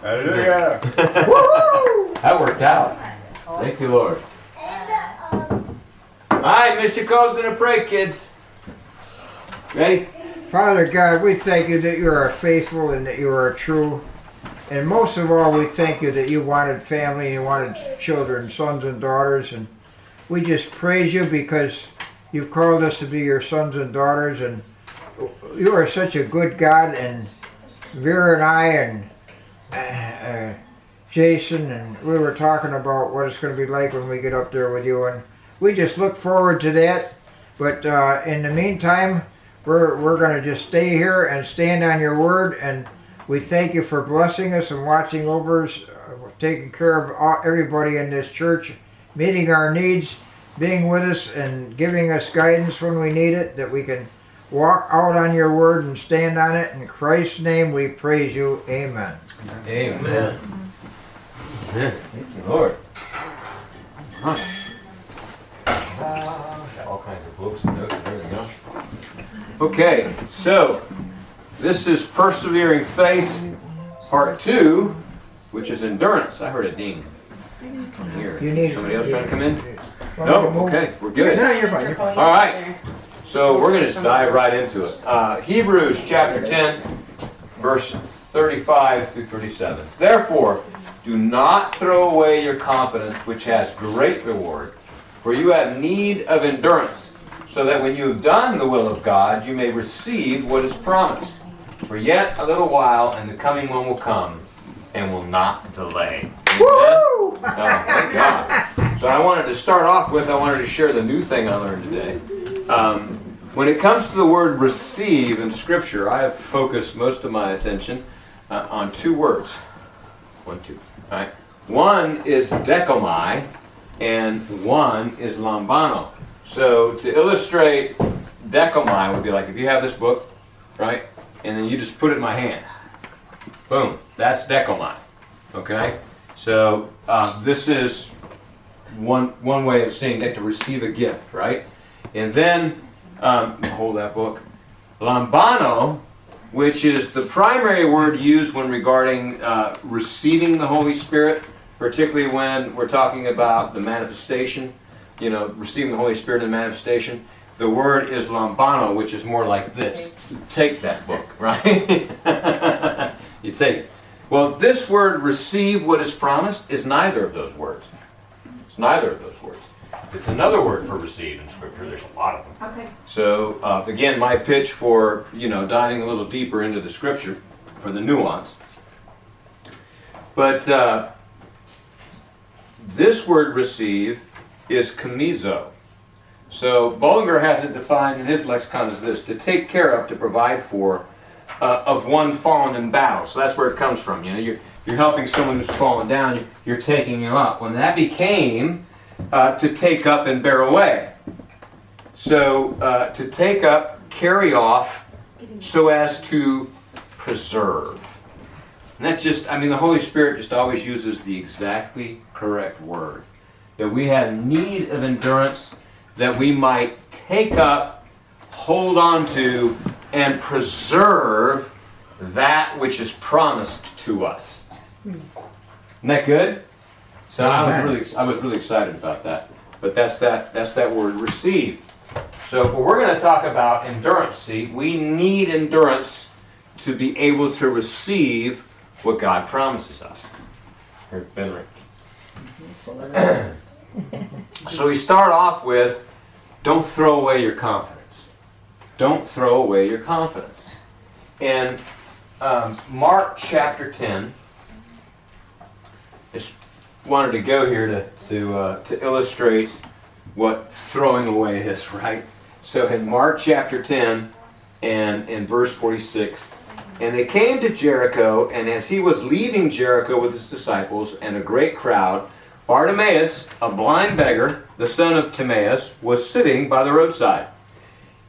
Hallelujah. That worked out. Thank you, Lord. All right, Mr. Cole's gonna pray, kids. Ready? Father God, we thank you that you are faithful and that you are true. And most of all, we thank you that you wanted family and you wanted children, sons and daughters. And we just praise you because you've called us to be your sons and daughters. And you are such a good God. And Vera and I and uh, uh, Jason, and we were talking about what it's going to be like when we get up there with you. And we just look forward to that. But uh, in the meantime, we're, we're going to just stay here and stand on your word. And we thank you for blessing us and watching over us, uh, taking care of all, everybody in this church, meeting our needs, being with us, and giving us guidance when we need it, that we can walk out on your word and stand on it. In Christ's name we praise you. Amen. Amen. Amen. Thank you, Lord. Huh. Got all kinds of books and notes and everything else. Okay, so this is persevering faith, part two, which is endurance. I heard a ding. Here. Somebody else trying to come in? No. Okay, we're good. No, you're fine. You're fine. All right. So we're going to just dive right into it. Uh, Hebrews chapter 10, verse 35 through 37. Therefore, do not throw away your confidence, which has great reward, for you have need of endurance, so that when you have done the will of God, you may receive what is promised. For yet a little while, and the coming one will come, and will not delay. Amen? Oh, thank God. So I wanted to start off with, I wanted to share the new thing I learned today. Um, when it comes to the word receive in Scripture, I have focused most of my attention uh, on two words. One, two. All right. One is dechomai, and one is lambano. So to illustrate dechomai would be like if you have this book, right, and then you just put it in my hands. Boom. That's dechomai. Okay. So uh, this is one one way of saying that to receive a gift, right? And then um, hold that book. Lambano, which is the primary word used when regarding uh, receiving the Holy Spirit, particularly when we're talking about the manifestation, you know, receiving the Holy Spirit in the manifestation. The word is lambano, which is more like this. Take that book, right? you take it. Well, this word receive what is promised is neither of those words. It's neither of those words. It's another word for receive in Scripture. There's a lot of them. Okay. So uh, again, my pitch for you know diving a little deeper into the Scripture for the nuance. But uh, this word receive is komizo. So Bullinger has it defined in his lexicon as this: to take care of, to provide for, uh, of one fallen in battle. So that's where it comes from. You know, you're you're helping someone who's fallen down. You're, you're taking him up. When that became uh, to take up and bear away. So uh, to take up, carry off, so as to preserve. And that just, I mean, the Holy Spirit just always uses the exactly correct word. That we have need of endurance that we might take up, hold on to, and preserve that which is promised to us. Isn't that good? So I was really, I was really excited about that. But that's that, that's that word receive. So, but we're going to talk about endurance. See, we need endurance to be able to receive what God promises us. Here, Ben Rick. So we start off with don't throw away your confidence. Don't throw away your confidence. And um, Mark chapter 10, just wanted to go here to, to, uh, to illustrate what throwing away is, right? So in Mark chapter 10 and in verse 46, and they came to Jericho, and as he was leaving Jericho with his disciples and a great crowd, Bartimaeus, a blind beggar, the son of Timaeus, was sitting by the roadside.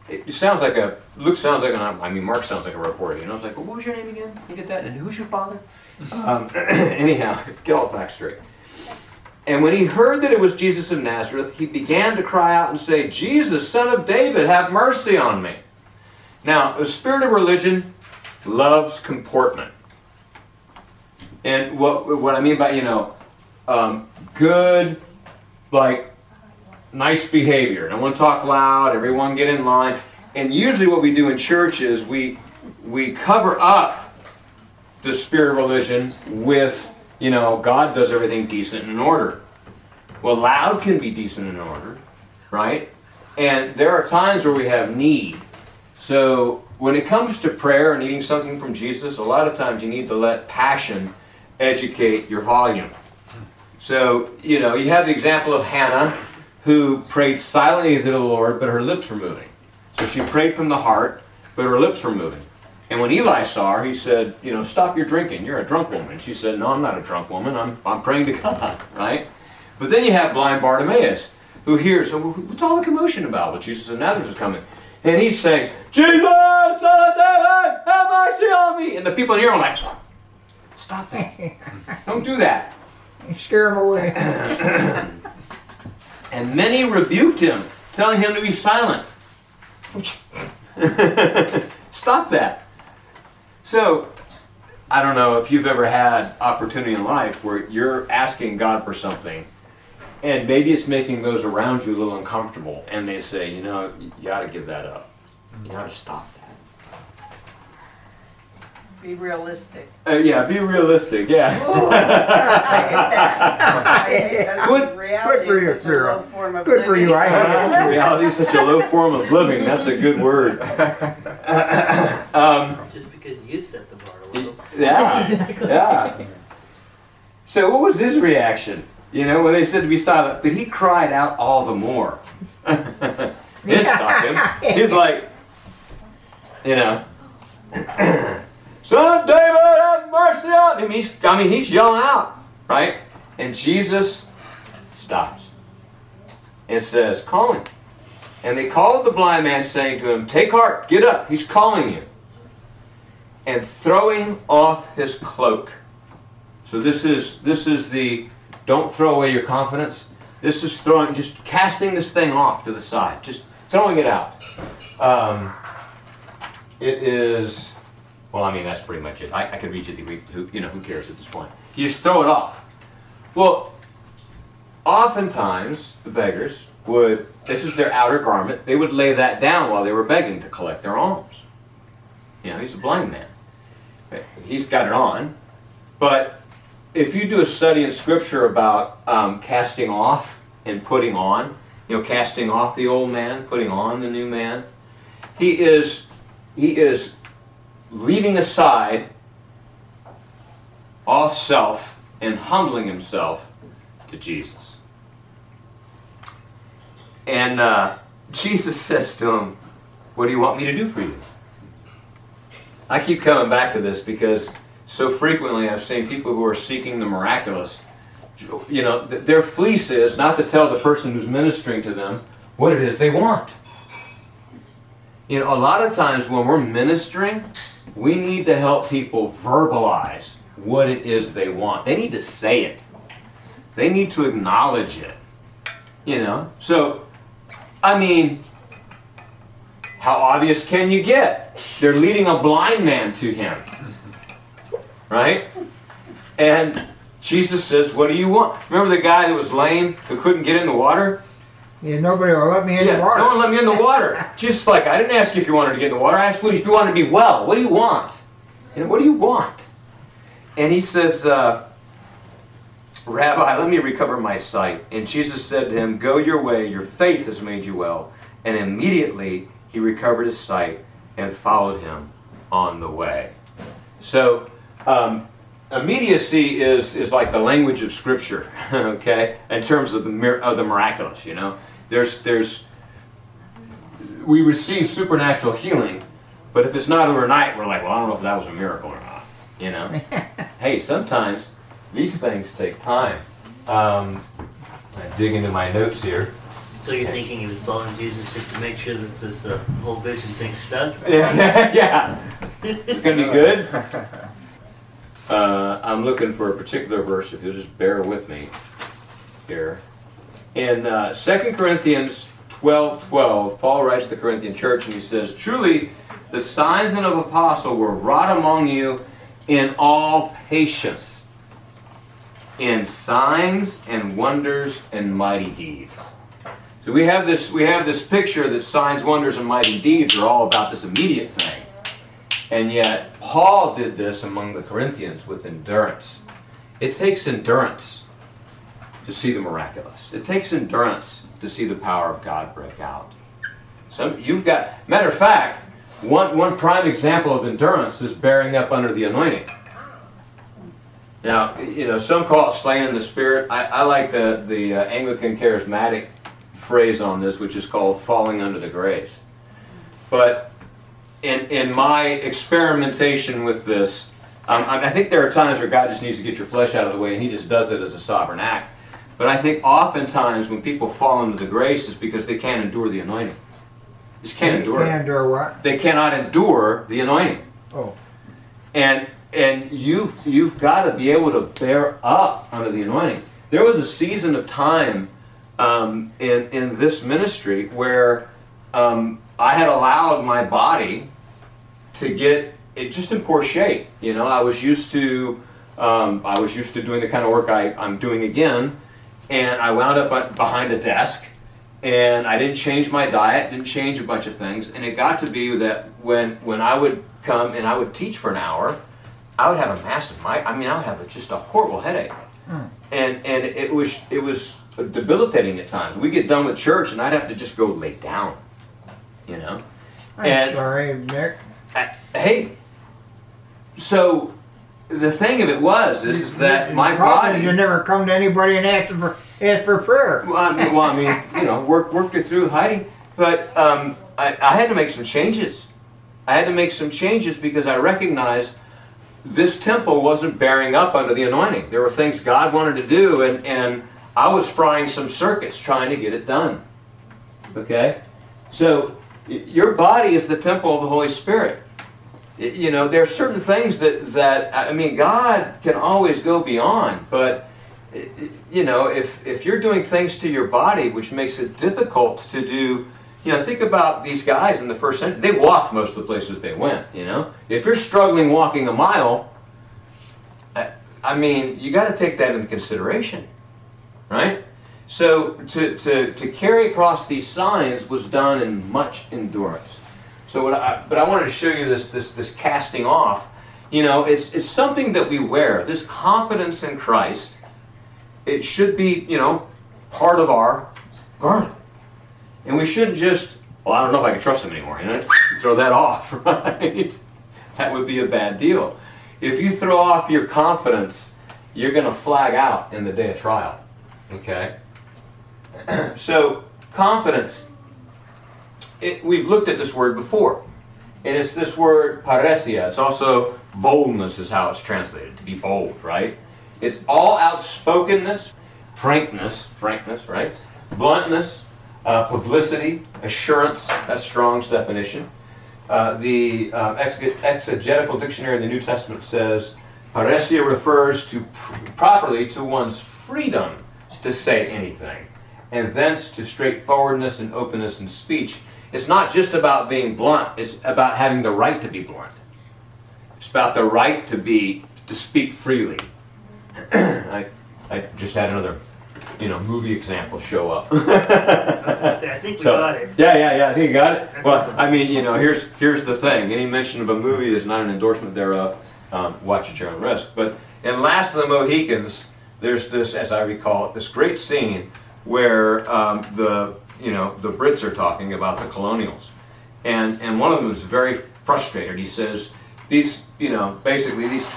It sounds like a Luke sounds like, an, I mean, Mark sounds like a reporter. You know, I was like, well, what was your name again? You get that? And who's your father? Um, anyhow, get all facts straight. And when he heard that it was Jesus of Nazareth, he began to cry out and say, Jesus, son of David, have mercy on me. Now, the spirit of religion loves comportment. And what, what I mean by, you know, um, good, like, nice behavior. No one talk loud, everyone get in line. And usually what we do in church is we, we cover up the spirit of religion with, you know, God does everything decent and in order. Well, loud can be decent and in order, right? And there are times where we have need. So when it comes to prayer and needing something from Jesus, a lot of times you need to let passion educate your volume. So, you know, you have the example of Hannah who prayed silently to the Lord, but her lips were moving. So she prayed from the heart, but her lips were moving. And when Eli saw her, he said, you know, stop your drinking. You're a drunk woman. She said, no, I'm not a drunk woman. I'm, I'm praying to God, right? But then you have blind Bartimaeus, who hears, what's all the commotion about? Well, Jesus of Nazareth is coming. And he's saying, Jesus, son of David, have mercy on me. And the people in here are like, stop that. Don't do that. Scare him away. And many rebuked him, telling him to be silent. Stop that. So, I don't know if you've ever had opportunity in life where you're asking God for something, and maybe it's making those around you a little uncomfortable, and they say, you know, you got to give that up. You got to stop. Be realistic. Uh, yeah, be realistic. Yeah. Ooh, I hate that. I hate that. Good- good for you, is such a Vera. low form of Good for living. you, I hate it. Reality is such a low form of living. That's a good word. um, Just because you set the bar low. Yeah, yeah. So what was his reaction? You know, when they said to be silent, but he cried out all the more. this stopped him. He was like, you know, Son of David, have mercy on him. He's, I mean, he's yelling out, right? And Jesus stops and says, call him. And they called the blind man, saying to him, Take heart, get up, he's calling you and throwing off his cloak. So this is this is the don't throw away your confidence. This is throwing just casting this thing off to the side, just throwing it out. Um, it is well, I mean that's pretty much it. I, I could read you the Greek. Who, you know who cares at this point? You just throw it off. Well, oftentimes the beggars would this is their outer garment. They would lay that down while they were begging to collect their alms. You know, he's a blind man. He's got it on. But if you do a study in Scripture about um, casting off and putting on, you know, casting off the old man, putting on the new man, he is he is leaving aside all self and humbling himself to Jesus. And uh, Jesus says to him, "What do you want me to do for you?" I keep coming back to this because so frequently I've seen people who are seeking the miraculous. You know, their fleece is not to tell the person who's ministering to them what it is they want. You know, a lot of times when we're ministering, we need to help people verbalize what it is they want. They need to say it. They need to acknowledge it. You know? So, I mean, how obvious can you get? They're leading a blind man to him. Right? And Jesus says, What do you want? Remember the guy who was lame who couldn't get in the water? Yeah, nobody will let me in yeah, the water. no one let me in the water. Just like I didn't ask you if you wanted to get in the water. I asked you if you wanted to be well. What do you want? You know, what do you want? And he says, uh, Rabbi, let me recover my sight. And Jesus said to him, Go your way, your faith has made you well. And immediately he recovered his sight and followed him on the way. So, um, immediacy is, is like the language of Scripture, okay, in terms of the, of the miraculous, you know. There's, there's, we receive supernatural healing, but if it's not overnight, we're like, well, I don't know if that was a miracle or not, you know. hey, sometimes these things take time. Um, I dig into my notes here. So you're thinking he was following Jesus just to make sure that this uh, whole vision thing stuck? Yeah, yeah. It's gonna be good. Uh, I'm looking for a particular verse, if you'll just bear with me here. In uh, 2 Corinthians 12 12, Paul writes to the Corinthian church and he says, Truly, the signs and of an apostle were wrought among you in all patience, in signs and wonders and mighty deeds. So we have this we have this picture that signs, wonders, and mighty deeds are all about this immediate thing. And yet Paul did this among the Corinthians with endurance. It takes endurance to see the miraculous. It takes endurance to see the power of God break out. Some you've got matter of fact, one one prime example of endurance is bearing up under the anointing. Now, you know, some call it slaying in the spirit. I, I like the, the uh, Anglican charismatic phrase on this, which is called falling under the grace. But in, in my experimentation with this, um, I think there are times where God just needs to get your flesh out of the way, and He just does it as a sovereign act. But I think oftentimes when people fall under the grace is because they can't endure the anointing. Just can't endure it. Can endure what? They cannot endure the anointing. Oh. And and you've you've got to be able to bear up under the anointing. There was a season of time um, in in this ministry where um, I had allowed my body to get it just in poor shape. You know, I was used to um, I was used to doing the kind of work I, I'm doing again, and I wound up behind a desk, and I didn't change my diet, didn't change a bunch of things, and it got to be that when when I would come and I would teach for an hour, I would have a massive. I mean, I would have a, just a horrible headache, and and it was it was debilitating at times. We get done with church, and I'd have to just go lay down, you know. I'm And- sorry, Nick. I- hey, so the thing of it was is, is that my problem is body. You never come to anybody and ask for ask for prayer. Well, I mean, well, I mean, you know, work, worked it through hiding. But um, I, I had to make some changes. I had to make some changes because I recognized this temple wasn't bearing up under the anointing. There were things God wanted to do, and, and I was frying some circuits trying to get it done. Okay? So, y- your body is the temple of the Holy Spirit. You know, there are certain things that, that I mean, God can always go beyond, but you know, if, if you're doing things to your body which makes it difficult to do, you know, think about these guys in the first century. They walked most of the places they went, you know. If you're struggling walking a mile, I, I mean, you got to take that into consideration, right? So to, to, to carry across these signs was done in much endurance. So what I, but I wanted to show you this, this, this casting off. You know, it's, it's something that we wear. This confidence in Christ, it should be, you know, part of our garment. And we shouldn't just, well, I don't know if I can trust him anymore, you know, throw that off, right? That would be a bad deal. If you throw off your confidence, you're going to flag out in the day of trial, okay? so, confidence, it, we've looked at this word before. And it's this word parrhesia. It's also boldness, is how it's translated, to be bold, right? It's all outspokenness, frankness, frankness, right? Bluntness, uh, publicity, assurance. That's Strong's definition. Uh, the um, exegetical dictionary of the New Testament says parrhesia refers to pr- properly to one's freedom to say anything, and thence to straightforwardness and openness in speech. It's not just about being blunt; it's about having the right to be blunt. It's about the right to be to speak freely. I, I just had another, you know, movie example show up. I say, I think we So- got it. Yeah, yeah, yeah. I think you got it. Well, I mean, you know, here's here's the thing. Any mention of a movie is not an endorsement thereof. Um, watch at your own risk. But in Last of the Mohicans, there's this, as I recall it, this great scene where um, the you know the Brits are talking about the colonials, and and one of them is very frustrated. He says, these you know basically these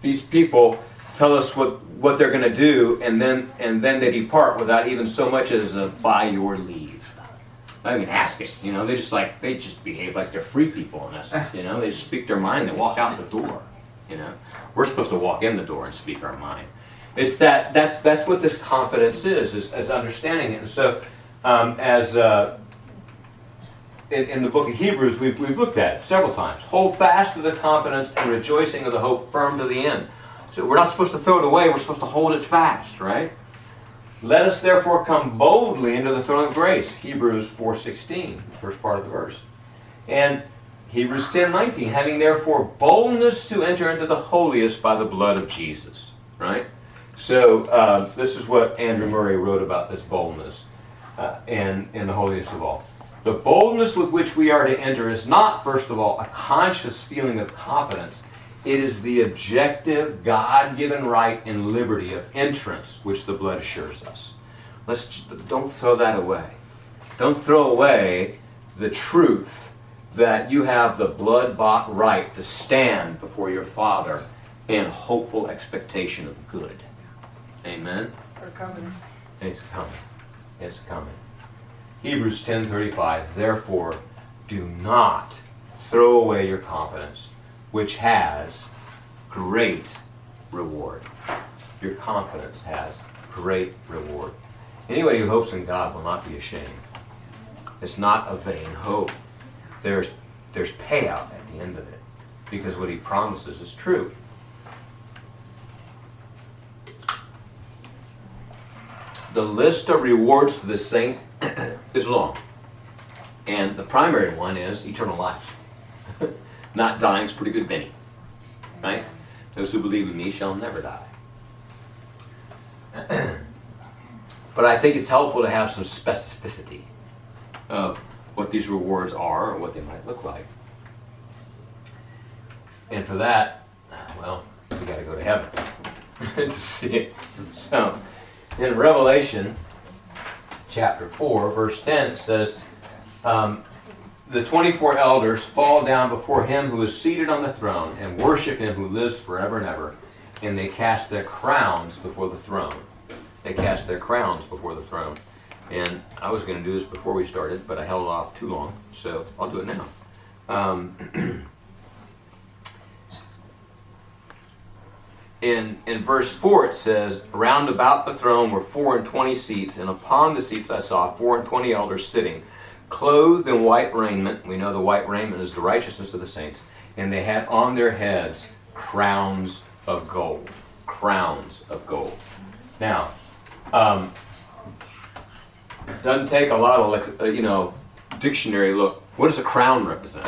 these people tell us what what they're going to do, and then and then they depart without even so much as a by your leave. Not even ask it. You know, they just like they just behave like they're free people in essence. You know, they just speak their mind. They walk out the door. You know, we're supposed to walk in the door and speak our mind. It's that that's that's what this confidence is is, is understanding it. And so um, as uh, in, in the book of Hebrews, we've, we've looked at it several times. Hold fast to the confidence and rejoicing of the hope firm to the end. So we're not supposed to throw it away, we're supposed to hold it fast, right? Let us therefore come boldly into the throne of grace. Hebrews 4.16, first part of the verse. And Hebrews 10.19, having therefore boldness to enter into the holiest by the blood of Jesus, right? So uh, this is what Andrew Murray wrote about this boldness uh, in, in the holiest of all. The boldness with which we are to enter is not, first of all, a conscious feeling of confidence. It is the objective, God given right and liberty of entrance which the blood assures us. Let's, don't throw that away. Don't throw away the truth that you have the blood bought right to stand before your Father in hopeful expectation of good. Amen? We're coming. It's coming. It's coming. Hebrews 10:35 Therefore do not throw away your confidence which has great reward. Your confidence has great reward. Anybody who hopes in God will not be ashamed. It's not a vain hope. There's there's payout at the end of it because what he promises is true. The list of rewards to the saint is long. And the primary one is eternal life. Not dying's pretty good Benny. Right? Those who believe in me shall never die. but I think it's helpful to have some specificity of what these rewards are or what they might look like. And for that, well, we got to go to heaven to see it. So, in Revelation chapter 4, verse 10, it says, um, The 24 elders fall down before him who is seated on the throne and worship him who lives forever and ever. And they cast their crowns before the throne. They cast their crowns before the throne. And I was going to do this before we started, but I held off too long, so I'll do it now. Um, in, in verse 4 it says, Round about the throne were four and twenty seats, and upon the seats I saw four and twenty elders sitting, clothed in white raiment. We know the white raiment is the righteousness of the saints. And they had on their heads crowns of gold. Crowns of gold. Now, um, doesn't take a lot of, like, uh, you know, dictionary look. What does a crown represent?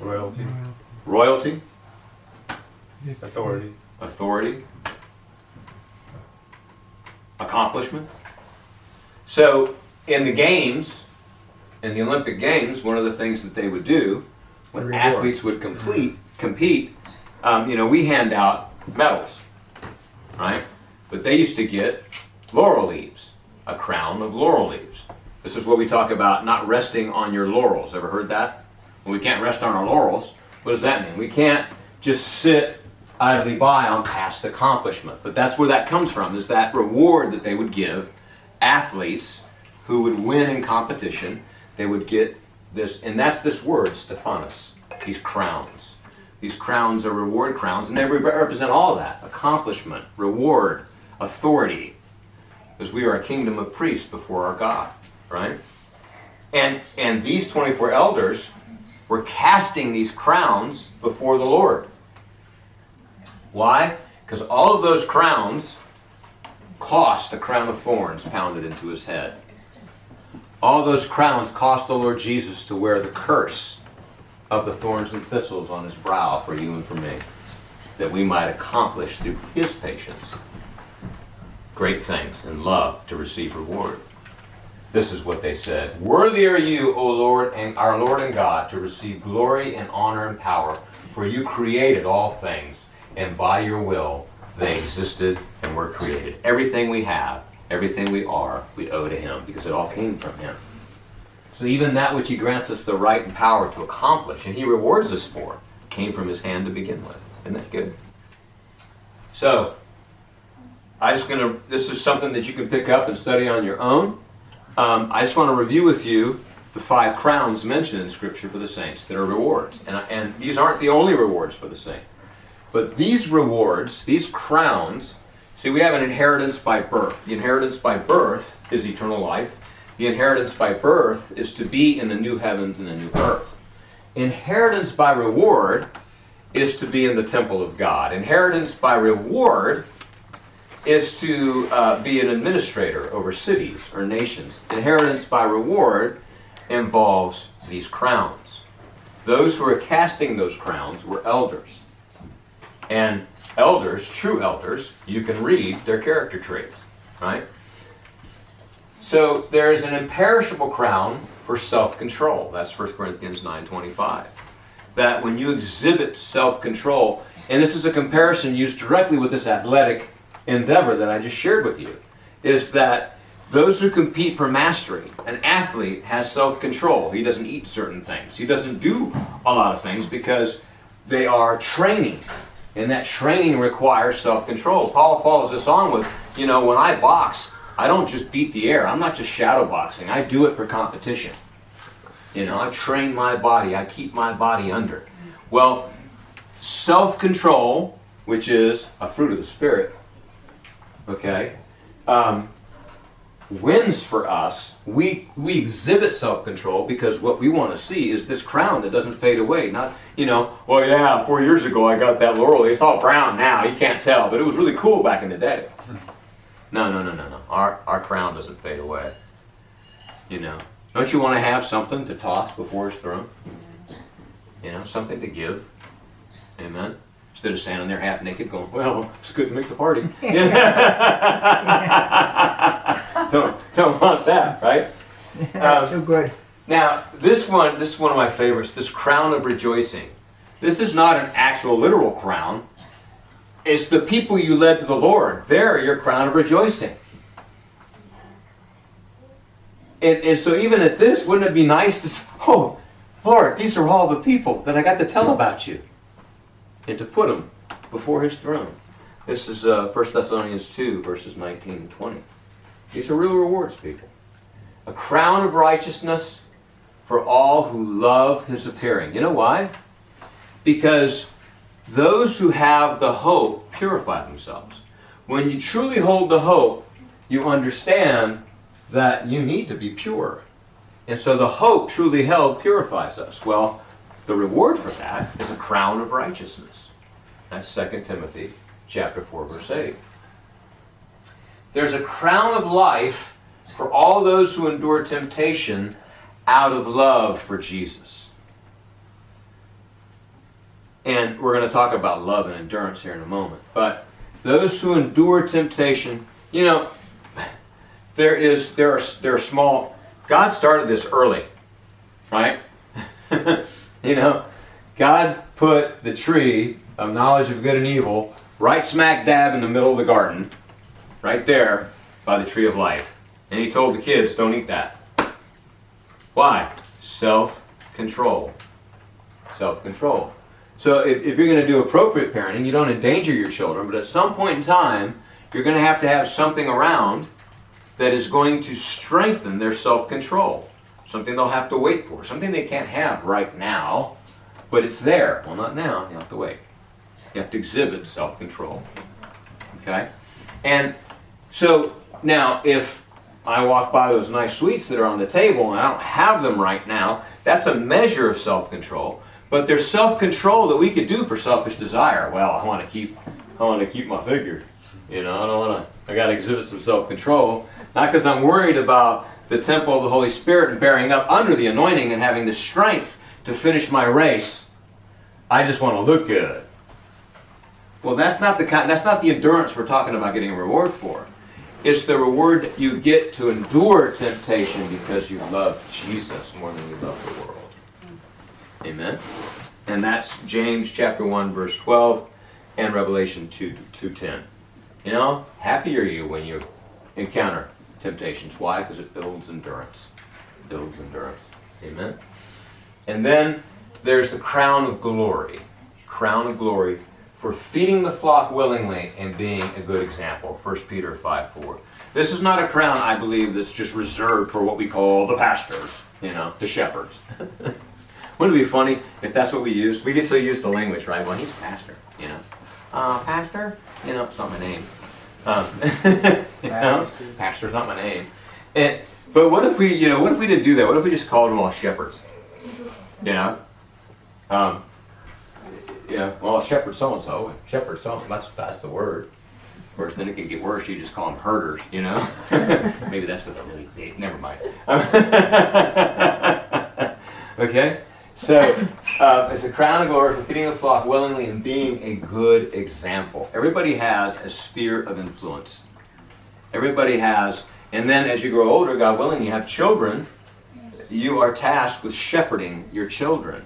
Royalty, Royalty, authority, authority, accomplishment. So, in the games, in the Olympic Games, one of the things that they would do when Reward. athletes would complete compete, um, you know, we hand out medals, right? But they used to get laurel leaves, a crown of laurel leaves. This is what we talk about not resting on your laurels. Ever heard that? Well, we can't rest on our laurels. What does that mean? We can't just sit idly by on past accomplishment. But that's where that comes from, is that reward that they would give athletes who would win in competition. They would get this, and that's this word, stephanos, these crowns. These crowns are reward crowns, and they re- represent all that accomplishment, reward, authority, because we are a kingdom of priests before our God, right? And, and these 24 elders were casting these crowns before the Lord. Why? Because all of those crowns cost a crown of thorns pounded into his head. All those crowns cost the Lord Jesus to wear the curse of the thorns and thistles on his brow for you and for me, that we might accomplish through his patience great things and love to receive reward. This is what they said Worthy are you, O Lord, and our Lord and God, to receive glory and honor and power, for you created all things, and by your will they existed and were created. Everything we have, everything we are, we owe to Him, because it all came from Him. So even that which He grants us the right and power to accomplish, and He rewards us for, came from His hand to begin with. Isn't that good? So, I just gonna. This is something that you can pick up and study on your own. Um, I just want to review with you the five crowns mentioned in Scripture for the saints that are rewards, and and these aren't the only rewards for the saint, but these rewards, these crowns, See, we have an inheritance by birth. The inheritance by birth is eternal life. The inheritance by birth is to be in the new heavens and the new earth. Inheritance by reward is to be in the temple of God. Inheritance by reward is to uh, be an administrator over cities or nations. Inheritance by reward involves these crowns. Those who are casting those crowns were elders. And elders, true elders, you can read their character traits, right? So there is an imperishable crown for self-control. That's 1 Corinthians 9:25. That when you exhibit self-control, and this is a comparison used directly with this athletic endeavor that I just shared with you, is that those who compete for mastery, an athlete has self-control. He doesn't eat certain things. He doesn't do a lot of things because they are training. And that training requires self-control. Paul follows this on with, you know, when I box, I don't just beat the air. I'm not just shadow boxing. I do it for competition. You know, I train my body. I keep my body under. Well, self-control, which is a fruit of the spirit, okay, um, wins for us. We we exhibit self-control because what we want to see is this crown that doesn't fade away. Not you know, well yeah, four years ago I got that laurel. It's all brown now. You can't tell, but it was really cool back in the day. No, no, no, no, no. Our our crown doesn't fade away. You know, don't you want to have something to toss before his throne? You know, something to give. Amen. Instead of standing there half naked going, well, it's good to make the party. don't, don't want that, right? Um, Too good. Now, this one, this is one of my favorites, this crown of rejoicing. This is not an actual literal crown. It's the people you led to the Lord. They're your crown of rejoicing. And, and so even at this, wouldn't it be nice to say, oh, Lord, these are all the people that I got to tell about you. And to put them before his throne. This is uh, 1 Thessalonians 2, verses 19 and 20. These are real rewards, people. A crown of righteousness for all who love his appearing. You know why? Because those who have the hope purify themselves. When you truly hold the hope, you understand that you need to be pure. And so the hope truly held purifies us. Well, the reward for that is a crown of righteousness. That's 2 Timothy chapter 4 verse 8. There's a crown of life for all those who endure temptation out of love for Jesus. And we're going to talk about love and endurance here in a moment. But those who endure temptation, you know, there is there are there are small God started this early, right? you know, God put the tree of knowledge of good and evil right smack dab in the middle of the garden, right there by the tree of life. And he told the kids, don't eat that. Why? Self control. Self control. So if, if you're going to do appropriate parenting, you don't endanger your children, but at some point in time, you're going to have to have something around that is going to strengthen their self control. Something they'll have to wait for. Something they can't have right now, but it's there. Well, not now. You have to wait. You have to exhibit self control. Okay? And so now, if I walk by those nice sweets that are on the table and I don't have them right now, that's a measure of self control. But there's self control that we could do for selfish desire. Well, I want to keep, I want to keep my figure. You know, I don't want to. I got to exhibit some self control, not because I'm worried about the temple of the Holy Spirit and bearing up under the anointing and having the strength to finish my race. I just want to look good. Well, that's not the kind. That's not the endurance we're talking about getting a reward for. It's the reward you get to endure temptation because you love Jesus more than you love the world. Amen. And that's James chapter 1 verse 12 and Revelation 2 2:10. You know, happy are you when you encounter temptations. Why? Because it builds endurance. It builds endurance. Amen. And then there's the crown of glory. Crown of glory for feeding the flock willingly and being a good example. 1 Peter 5 4. This is not a crown, I believe, that's just reserved for what we call the pastors, you know, the shepherds. Wouldn't it be funny if that's what we used? We get so used to language, right? Well, he's a pastor, you know. Uh, pastor? You know, it's not my name. Um, you know, pastor's not my name. And but what if we, you know, what if we didn't do that? What if we just called them all shepherds? You know, um, know, well, shepherd so and so, shepherd so. That's that's the word. Of course, then it can get worse. You just call them herders. You know, maybe that's what they're really. They, never mind. okay. So, uh, it's a crown of glory for feeding the flock willingly and being a good example. Everybody has a sphere of influence. Everybody has, and then as you grow older, God willing, you have children, you are tasked with shepherding your children.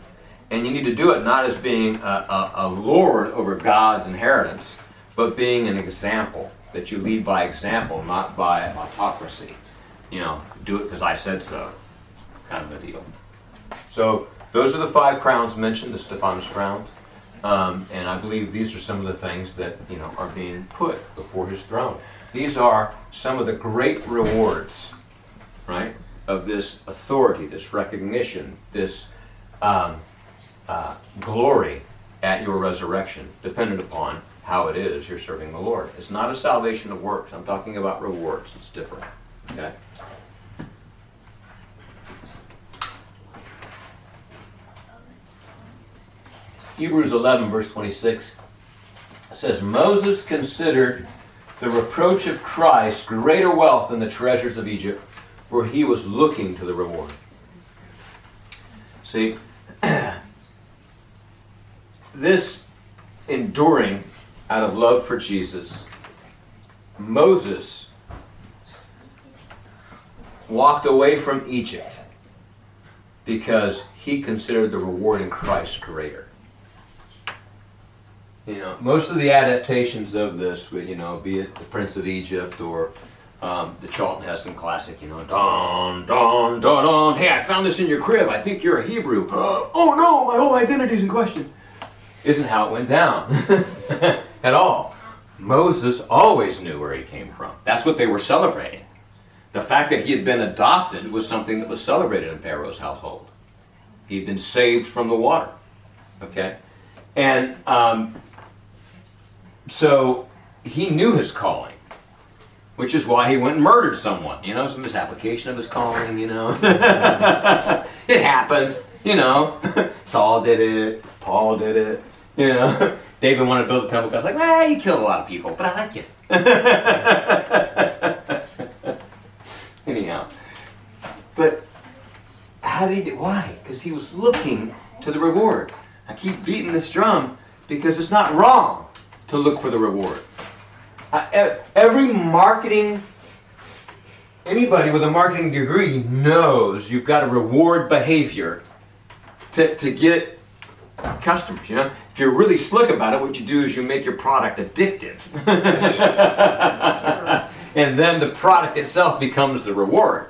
And you need to do it not as being a, a, a lord over God's inheritance, but being an example, that you lead by example, not by autocracy. You know, do it because I said so, kind of a deal. So, those are the five crowns mentioned, the stephanos crowns. Um, and I believe these are some of the things that you know are being put before his throne. These are some of the great rewards, right, of this authority, this recognition, this um, uh, glory at your resurrection, dependent upon how it is you're serving the Lord. It's not a salvation of works. I'm talking about rewards. It's different. Okay. Hebrews 11, verse 26 says, Moses considered the reproach of Christ greater wealth than the treasures of Egypt, for he was looking to the reward. See, this enduring out of love for Jesus, Moses walked away from Egypt because he considered the reward in Christ greater. You know, most of the adaptations of this, you know, be it the Prince of Egypt or um, the Charlton Heston classic, you know, don, don, don, don. Hey, I found this in your crib. I think you're a Hebrew. oh no, my whole identity's in question. Isn't how it went down at all. Moses always knew where he came from. That's what they were celebrating. The fact that he had been adopted was something that was celebrated in Pharaoh's household. He had been saved from the water. Okay? And um, so he knew his calling, which is why he went and murdered someone. You know, some misapplication of his calling, you know. it happens, you know. Saul did it, Paul did it, you know. David wanted to build a temple. God's like, well, you killed a lot of people, but I like you. Anyhow, but how did he do? Why? Because he was looking to the reward. I keep beating this drum because it's not wrong to look for the reward. I, every marketing, anybody with a marketing degree knows you've got to reward behavior to, to get customers. You know, if you're really slick about it, what you do is you make your product addictive, and then the product itself becomes the reward.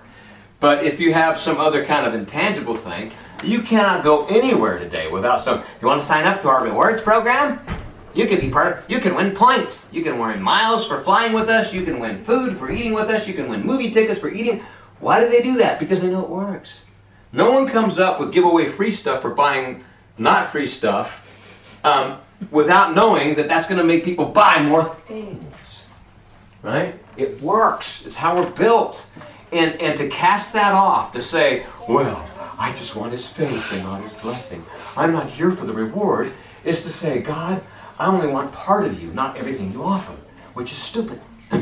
But if you have some other kind of intangible thing, you cannot go anywhere today without some. You want to sign up to our rewards program? You can be part of. You can win points. You can win miles for flying with us. You can win food for eating with us. You can win movie tickets for eating. Why do they do that? Because they know it works. No one comes up with giveaway free stuff for buying not free stuff um, without knowing that that's going to make people buy more things. Right? It works. It's how we're built. And, and to cast that off, to say, well, I just want his face and not his blessing. I'm not here for the reward, is to say, God, I only want part of you, not everything you offer, which is stupid.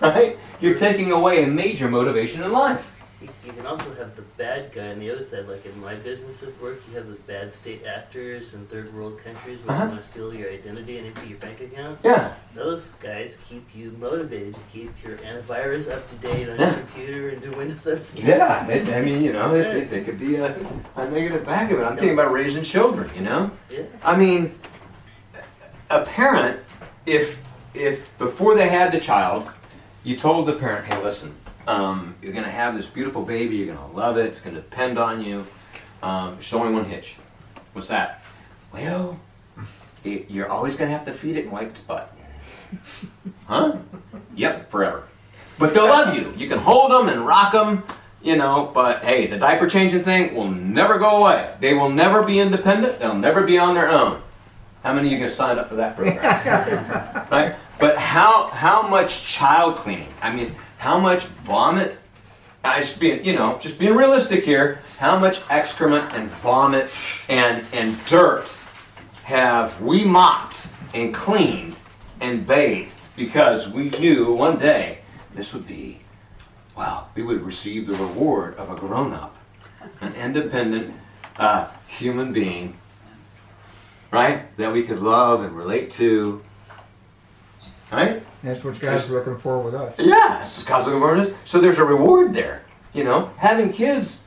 right? You're taking away a major motivation in life. You you can also have the bad guy on the other side. Like in my business at work, you have those bad state actors in third world countries where Uh-huh. they want to steal your identity and empty your bank account. Yeah. Those guys keep you motivated to keep your antivirus up to date on Yeah. your computer and do Windows updates. Yeah, it, I mean, you know, they, they could be a, a negative back of it. I'm thinking about raising children, you know? Yeah. I mean, a parent, if if before they had the child, you told the parent, hey, listen, um, you're going to have this beautiful baby, you're going to love it, it's going to depend on you. Um, there's only one hitch. What's that? Well, it, you're always going to have to feed it and wipe its butt. Huh? Yep, forever. But they'll love you. You can hold them and rock them, you know, but hey, the diaper changing thing will never go away. They will never be independent, they'll never be on their own. How many of you can sign up for that program? right? But how how much child cleaning? I mean, how much vomit? I just being, you know, just being realistic here. How much excrement and vomit and and dirt have we mopped and cleaned and bathed because we knew one day this would be, well, we would receive the reward of a grown-up, an independent uh, human being, right? That we could love and relate to, right? That's what God's looking for with us. Yeah, it's cosmic awareness. So there's a reward there. You know, having kids,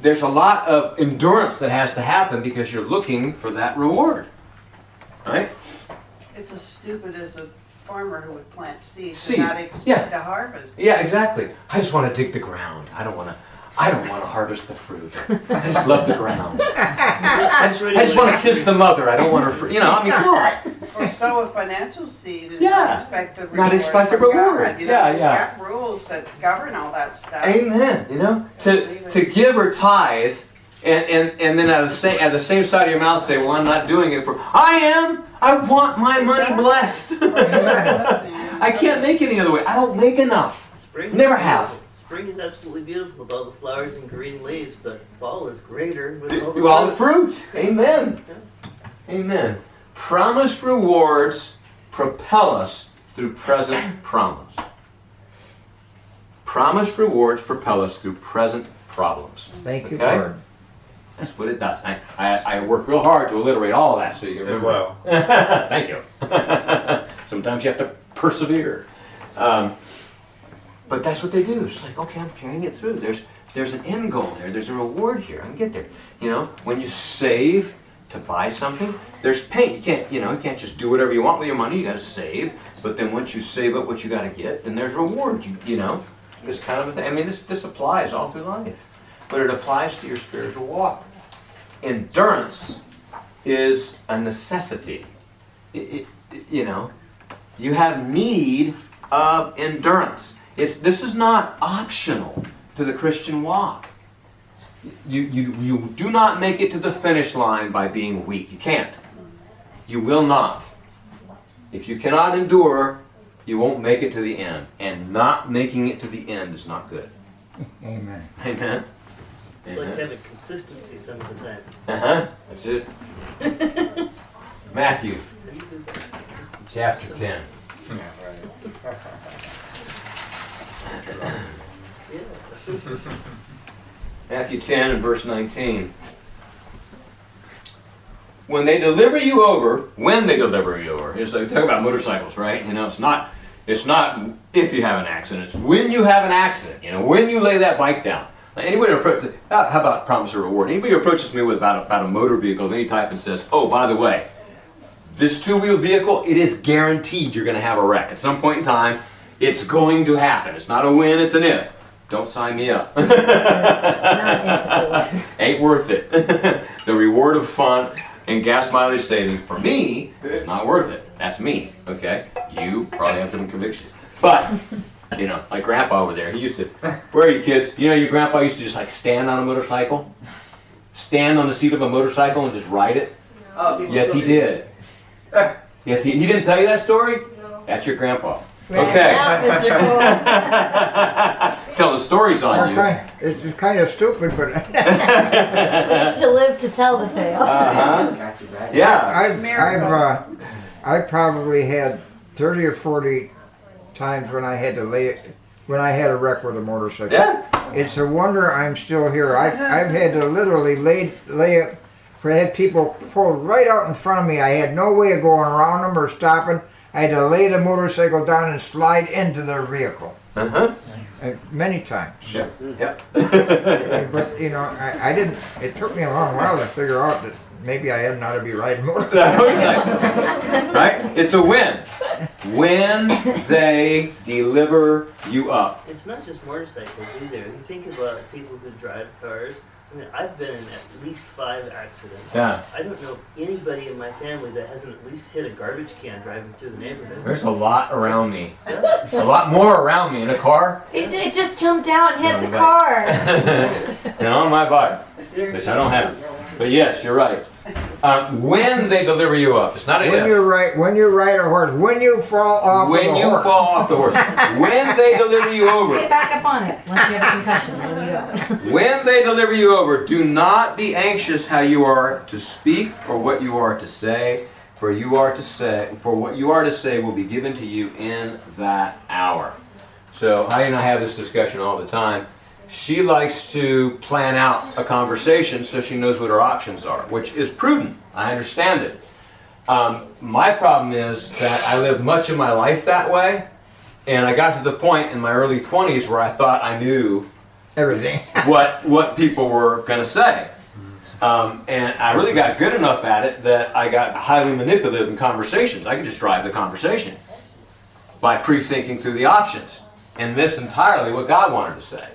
there's a lot of endurance that has to happen because you're looking for that reward. Right? It's as stupid as a farmer who would plant seeds Seed, and not expect yeah. a harvest. Yeah, exactly. I just want to dig the ground. I don't want to. I don't want to harvest the fruit. I just love the ground. I just, I just want to kiss the mother. I don't want her. Fr- you know, I mean, come on. Or sow a financial seed and Yeah. not expect a reward. Not expect a reward. God, you know, Yeah, it's yeah. got rules that govern all that stuff. Amen. You know, to to give or tithe, and and, and then at the same at the same side of your mouth say, "Well, I'm not doing it for." I am. I want my money blessed. I can't make any other way. I don't make enough. Never have. Beautiful. Spring is absolutely beautiful with all the flowers and green leaves, but fall is greater with all the With all the fruit. fruit. Amen. Amen. Promised rewards propel us through present problems. Promised rewards propel us through present problems. Thank you, Lord. That's what it does. I, I, I work real hard to alliterate all of that so you Did remember. well. Thank you. Sometimes you have to persevere. Um, but that's what they do. It's like, okay, I'm carrying it through. There's there's an end goal there. There's a reward here. I can get there. You know, when you save to buy something, there's pain. You can't, you know, you can't just do whatever you want with your money. You got to save. But then once you save up what you got to get, then there's reward. You, you know, this kind of a thing. I mean, this this applies all through life, but it applies to your spiritual walk. Endurance is a necessity. It- it- you know, you have need of endurance. It's, this is not optional to the Christian walk. You, you, you do not make it to the finish line by being weak. You can't. You will not. If you cannot endure, you won't make it to the end. And not making it to the end is not good. Amen. Amen. It's like having consistency some of the time. Uh huh. That's it. Matthew chapter 10. Yeah. Matthew 10 and verse 19. When they deliver you over, when they deliver you over, it's like talk about motorcycles, right? You know, it's not it's not if you have an accident, it's when you have an accident. You know, when you lay that bike down. Anybody approach how about promise or reward? Anybody approaches me with about about a motor vehicle of any type and says, "Oh, by the way, this two-wheel vehicle, it is guaranteed you're going to have a wreck at some point in time. It's going to happen. It's not a win, it's an if." Don't sign me up. Ain't worth it. the reward of fun and gas mileage savings for me is not worth it. That's me. Okay. You probably have different convictions, but you know, like Grandpa over there, he used to. Where are you kids? You know, your Grandpa used to just like stand on a motorcycle, stand on the seat of a motorcycle and just ride it. Oh, Yes, he did. Yes, he, he didn't tell you that story. That's your Grandpa. Okay. Tell the stories on you. Okay, it's it's kind of stupid, but to live to tell the tale. Uh-huh. Yeah. I've, I've, uh, I probably had thirty or forty times when I had to lay, it, when I had a wreck with a motorcycle. Yeah. It's a wonder I'm still here. I've, I've had to literally lay, lay it, for I had people pulled right out in front of me. I had no way of going around them or stopping. I had to lay the motorcycle down and slide into their vehicle, Uh-huh. uh, many times. Yeah. Yeah. But, you know, I, I didn't, it took me a long while to figure out that maybe I hadn't ought to be riding motorcycles. right? It's a win. When they deliver you up. It's not just motorcycles either. You think about people who drive cars, I mean, I've been in at least five accidents. Yeah. I don't know anybody in my family that hasn't at least hit a garbage can driving through the neighborhood. There's a lot around me. A lot more around me in a car It, it just jumped out and hit the car. and on my bike, which I don't have. But yes, you're right. Um, when they deliver you up. It's not a When if. you ride, when you ride a horse, when you fall off When of a you horse. fall off the horse. when they deliver you over. Get back up on it once you have a concussion. Then you go. When they deliver you over, do not be anxious how you are to speak or what you are to say, for you are to say, for what you are to say will be given to you in that hour. So Heidi and I have this discussion all the time. She likes to plan out a conversation so she knows what her options are, which is prudent. I understand it. Um, my problem is that I lived much of my life that way, and I got to the point in my early 20s where I thought I knew Everything. what what people were going to say. Um, and I really got good enough at it that I got highly manipulative in conversations. I could just drive the conversation by pre-thinking through the options and miss entirely what God wanted to say.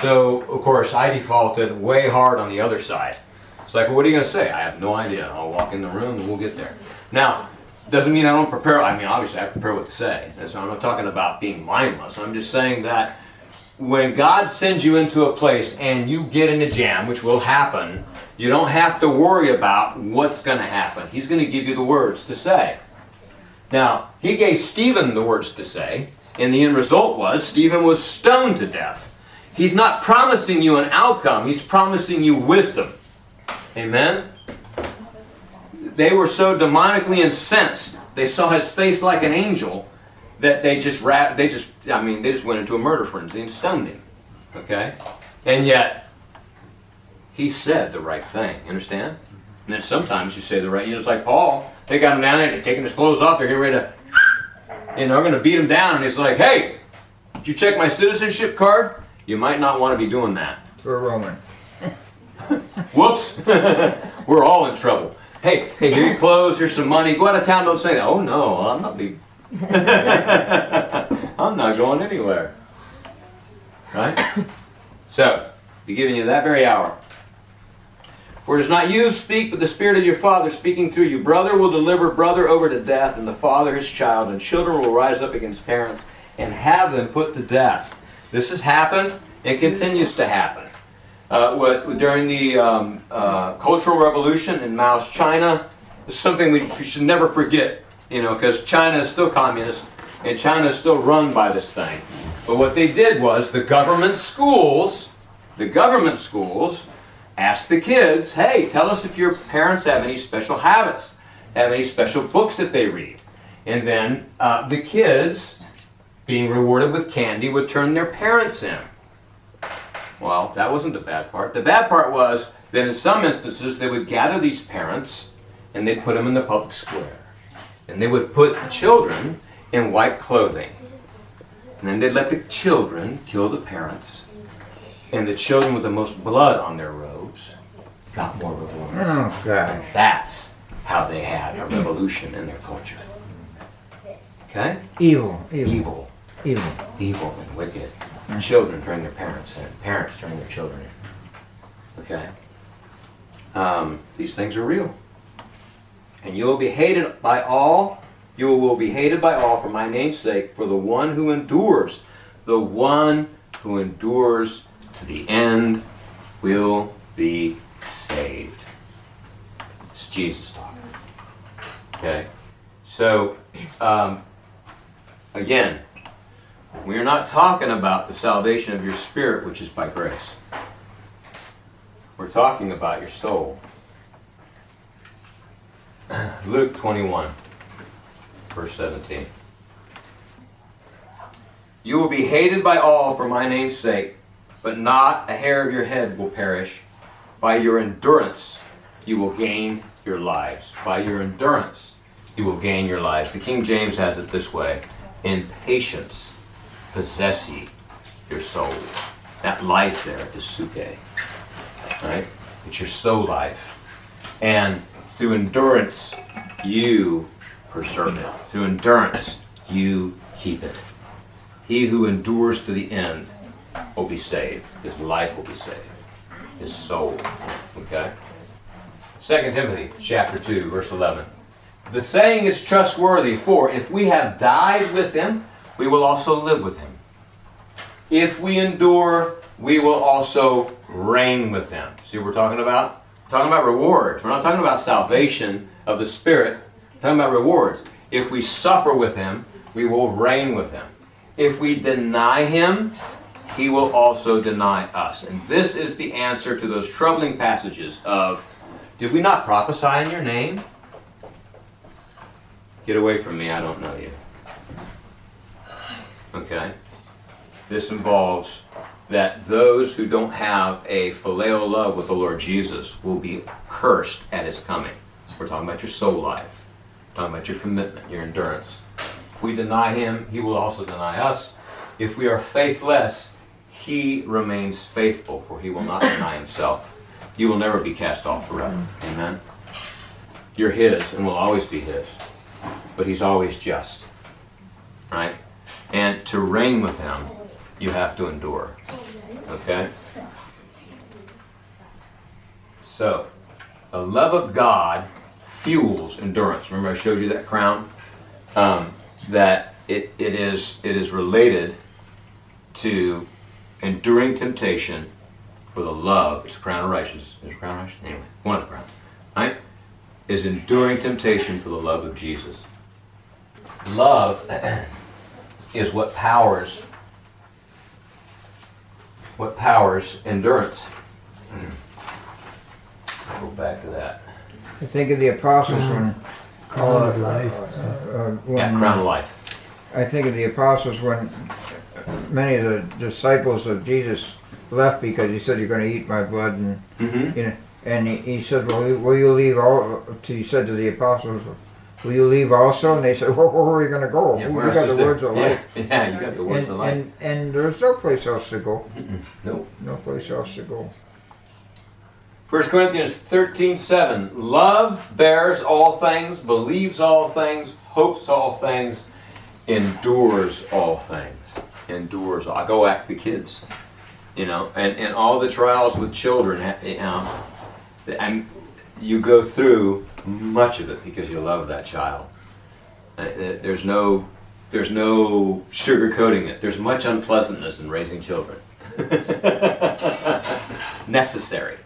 So, of course, I defaulted way hard on the other side. It's like, well, what are you going to say? I have no idea. I'll walk in the room and we'll get there. Now, doesn't mean I don't prepare. I mean, obviously, I prepare what to say. And so I'm not talking about being mindless. I'm just saying that when God sends you into a place and you get in a jam, which will happen, you don't have to worry about what's going to happen. He's going to give you the words to say. Now, he gave Stephen the words to say, and the end result was Stephen was stoned to death. He's not promising you an outcome, he's promising you wisdom. Amen? They were so demonically incensed, they saw his face like an angel, that they just ra- they just I mean they just went into a murder frenzy and stoned him. Okay? And yet he said the right thing. You understand? And then sometimes you say the right you know, it's like Paul, they got him down there, they're taking his clothes off, they're getting ready to and they're gonna beat him down and he's like, Hey, did you check my citizenship card? You might not want to be doing that. We're Roman. Whoops! We're all in trouble. Hey, hey, here your clothes, here's some money. Go out of town, don't say that. Oh no, I'm not be I'm not going anywhere. Right? So, be giving you that very hour. For it is not you speak, but the Spirit of your Father speaking through you. Brother will deliver brother over to death, and the father his child, and children will rise up against parents and have them put to death. This has happened and continues to happen. Uh, what, during the um, uh, Cultural Revolution in Mao's China, is something we, we should never forget, you know, because China is still communist and China is still run by this thing. But what they did was the government schools, the government schools, asked the kids, hey, tell us if your parents have any special habits, have any special books that they read. And then uh, the kids, being rewarded with candy, would turn their parents in. Well, that wasn't the bad part. The bad part was that in some instances they would gather these parents and they'd put them in the public square. And they would put the children in white clothing. And then they'd let the children kill the parents. And the children with the most blood on their robes got more reward. Oh, God. And that's how they had a revolution in their culture. Okay? Evil. Evil. Evil Evil. evil and wicked. Children turn their parents in. Parents turn their children in. Okay? Um, these things are real. And you will be hated by all. You will be hated by all for my name's sake, for the one who endures, the one who endures to the end will be saved. It's Jesus talking. Okay? So, um, again, we are not talking about the salvation of your spirit, which is by grace. We're talking about your soul. Luke 21, verse 17. You will be hated by all for my name's sake, but not a hair of your head will perish. By your endurance, you will gain your lives. By your endurance, you will gain your lives. The King James has it this way In patience, possess ye your soul. That life there is psuche. Right? It's your soul life. And through endurance, you preserve it. Through endurance, you keep it. He who endures to the end will be saved. His life will be saved. His soul. Okay? 2 Timothy chapter 2, verse 11. The saying is trustworthy, for if we have died with him, we will also live with him. If we endure, we will also reign with him. See what we're talking about? talking about rewards. We're not talking about salvation of the Spirit. We're talking about rewards. If we suffer with Him, we will reign with Him. If we deny Him, He will also deny us. And this is the answer to those troubling passages of, Did we not prophesy in your name? Get away from me, I don't know you. Okay? This involves that those who don't have a filial love with the Lord Jesus will be cursed at his coming. We're talking about your soul life, We're talking about your commitment, your endurance. If we deny him, he will also deny us. If we are faithless, he remains faithful, for he will not deny himself. You will never be cast off forever. Amen. You're his and will always be his. But he's always just. Right? And to reign with him, you have to endure. Okay? So, the love of God fuels endurance. Remember I showed you that crown? Um, that it, it is it is related to enduring temptation for the love. It's a crown of righteousness. Is crown of righteousness? Anyway, one of the crowns. Right? Is enduring temptation for the love of Jesus. Love is what powers what powers endurance. Go back to that. I think of the apostles when. Crown of life. uh, uh, Yeah, crown of life. I think of the apostles when many of the disciples of Jesus left because he said, "You're going to eat my blood," and Mm-hmm. you know, and he, he said, "Well, will you leave all?" To, he said to the apostles, "Will you leave also?" And they said, "Well, where are we going to go? Yeah, we got the there? words of yeah, life." yeah, you got the words and, of life. and and there's no place else to go. Nope. No place else to go. 1 Corinthians 13 7. Love bears all things, believes all things, hopes all things, endures all things. Endures. I go act the kids, you know, and, and all the trials with children, you um, know, and you go through much of it because you love that child. Uh, uh, There's no, there's no sugarcoating it. There's much unpleasantness in raising children. Necessary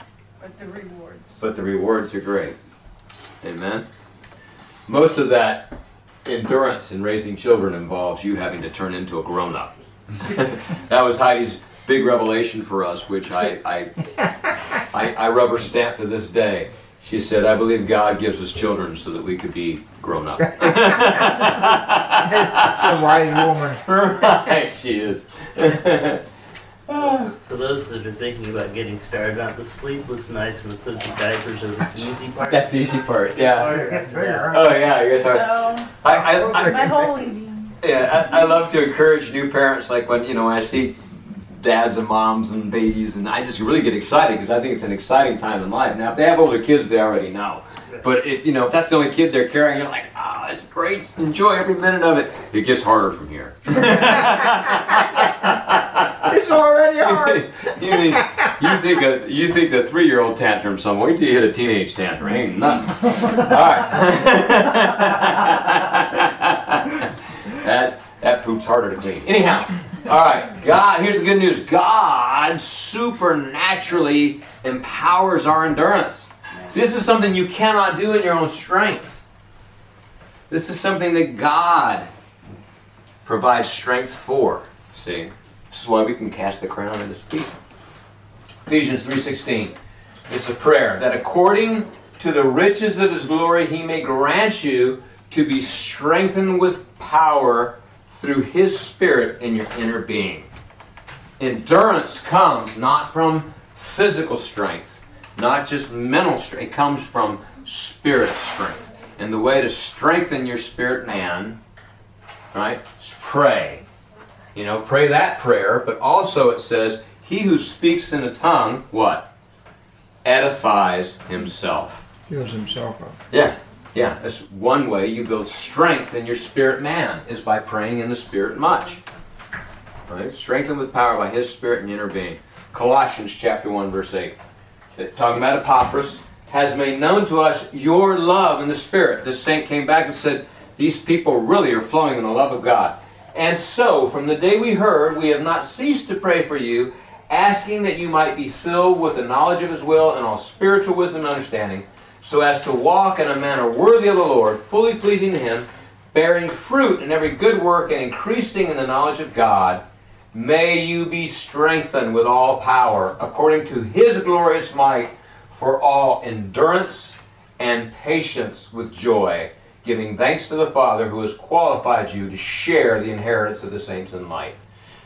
But the rewards. but the rewards are great. Amen. Most of that endurance in raising children involves you having to turn into a grown up. that was Heidi's big revelation for us, which I, I, I, I rubber stamp to this day. She said, I believe God gives us children so that we could be grown up. It's a wise woman. right, she is. For those that are thinking about getting started on the sleepless nights and the fuzzy diapers are the easy part. That's the easy part. Yeah. Harder. Oh yeah, you guys are. So, I, I, I, my whole Yeah, I, I love to encourage new parents, like when you know when I see dads and moms and babies, and I just really get excited because I think it's an exciting time in life. Now, if they have older kids, they already know. But if you know if that's the only kid they're carrying, you're like, oh, it's great, enjoy every minute of it. It gets harder from here. It's already hard. you think you think a you think the three year old tantrum some wait till you hit a teenage tantrum ain't nothing. All right. that that poop's harder to clean. Anyhow, all right. God, here's the good news. God supernaturally empowers our endurance. This is something you cannot do in your own strength. This is something that God provides strength for. See? This is why we can cast the crown at his feet. Ephesians 3:16. It's a prayer that according to the riches of his glory he may grant you to be strengthened with power through his spirit in your inner being. Endurance comes not from physical strength, not just mental strength. It comes from spirit strength. And the way to strengthen your spirit man, right, is pray. You know, pray that prayer, but also it says, He who speaks in a tongue, what? Edifies himself. Heals himself up. Yeah, yeah. That's one way you build strength in your spirit man, is by praying in the spirit much. Right? Strengthened with power by his spirit and inner being. Colossians chapter 1, verse 8. It- talking about Epaphras, has made known to us your love in the spirit. This saint came back and said, These people really are flowing in the love of God. And so, from the day we heard, we have not ceased to pray for you asking that you might be filled with the knowledge of his will and all spiritual wisdom and understanding, so as to walk in a manner worthy of the Lord, fully pleasing to him, bearing fruit in every good work and increasing in the knowledge of God. May you be strengthened with all power, according to his glorious might, for all endurance and patience with joy, giving thanks to the Father who has qualified you to share the inheritance of the saints in light.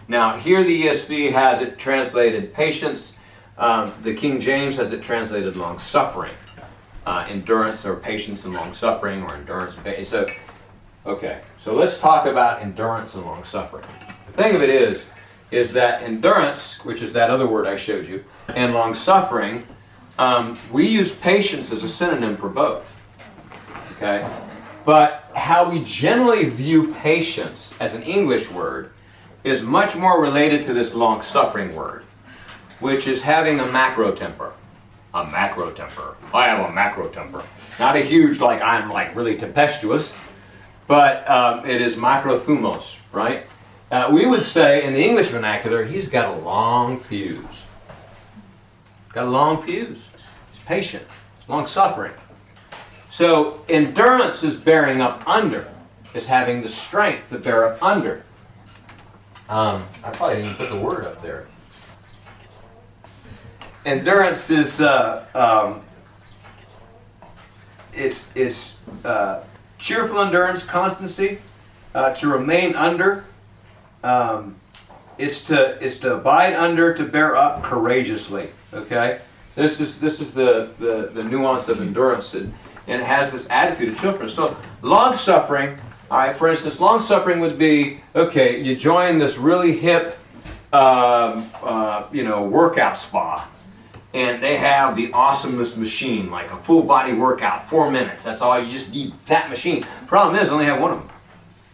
Now, here the ESV has it translated patience. Um, the King James has it translated long suffering, uh, endurance or patience and long suffering, or endurance. So, okay, so let's talk about endurance and long suffering. The thing of it is, is that endurance, which is that other word I showed you, and long suffering, um, we use patience as a synonym for both. Okay, but how we generally view patience as an English word is much more related to this long suffering word, which is having a macro temper. A macro temper. I have a macro temper. Not a huge, like I'm like really tempestuous, but um, it is macrothumos, right? Uh, we would say in the English vernacular, he's got a long fuse. Got a long fuse. He's patient. He's long suffering. So endurance is bearing up under, is having the strength to bear up under. Um, I probably didn't even put the word up there. Endurance is uh, um, it's it's uh, cheerful endurance, constancy, uh, to remain under. Um, it's to it's to abide under, to bear up courageously. Okay, this is this is the the, the nuance of endurance, and, and it has this attitude of children. So long suffering. All right, for instance, long suffering would be okay. You join this really hip, um, uh, you know, workout spa, and they have the awesomest machine, like a full body workout, four minutes. That's all you just need that machine. Problem is, they only have one of them.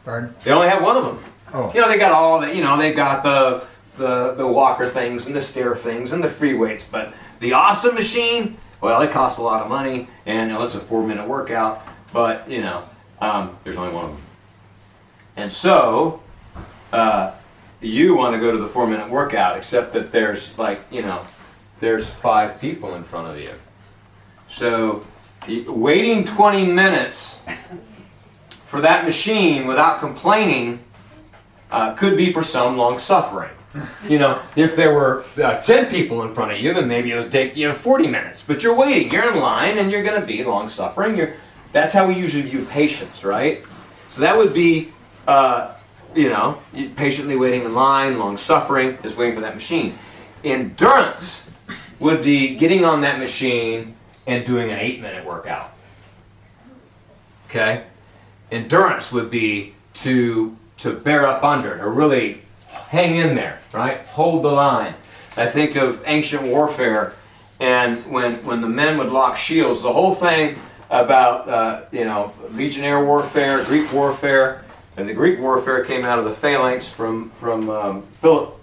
Pardon? They only have one of them. Oh. You know, they got all the, you know, they've got the, the, the walker things and the stair things and the free weights, but the awesome machine, well, it costs a lot of money and you know, it's a four minute workout, but, you know, um, there's only one of them. And so, uh, you want to go to the four minute workout, except that there's like, you know, there's five people in front of you. So, waiting 20 minutes for that machine without complaining uh, could be for some long suffering. You know, if there were uh, 10 people in front of you, then maybe it would take you know 40 minutes. But you're waiting, you're in line, and you're going to be long suffering. That's how we usually view patience, right? So that would be, uh, you know, patiently waiting in line, long suffering, is waiting for that machine. Endurance would be getting on that machine and doing an eight minute workout. Okay? Endurance would be to to bear up under, to really hang in there, right? Hold the line. I think of ancient warfare, and when when the men would lock shields, the whole thing about uh, you know legionnaire warfare, Greek warfare, and the Greek warfare came out of the phalanx from from um, Philip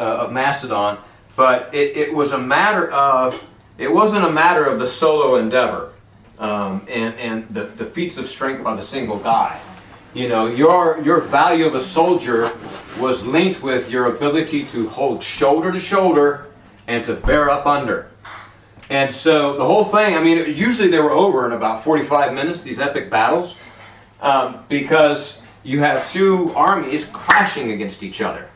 uh, of Macedon, but it, it was a matter of it wasn't a matter of the solo endeavor um, and and the, the feats of strength by the single guy. You know, your your value of a soldier was linked with your ability to hold shoulder to shoulder and to bear up under. And so the whole thing, I mean, usually they were over in about 45 minutes, these epic battles, um, because you have two armies clashing against each other.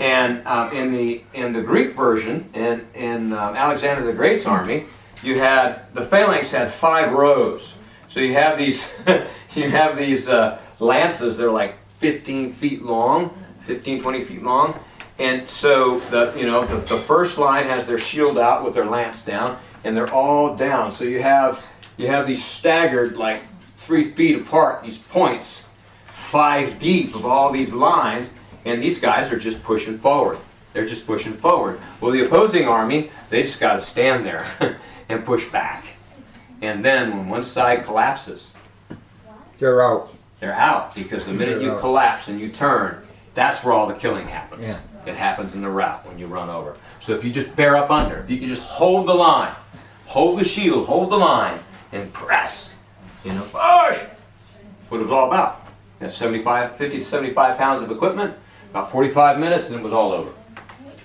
And um, in the in the Greek version, in in um, Alexander the Great's army, you had the phalanx had five rows. So you have these you have these uh, lances. They're like 15 feet long, 15 20 feet long. And so the you know the, the first line has their shield out with their lance down, and they're all down. So you have you have these staggered like three feet apart these points, five deep of all these lines, and these guys are just pushing forward. They're just pushing forward. Well, the opposing army, they just got to stand there and push back. And then when one side collapses, They're out. they're out because the minute you They're out. collapse and you turn, that's where all the killing happens. Yeah. It happens in the rout when you run over. So if you just bear up under, if you can just hold the line, hold the shield, hold the line, and press, you know, push. That's what it was all about. You know, 75, 50 to 75 pounds of equipment, about 45 minutes, and it was all over.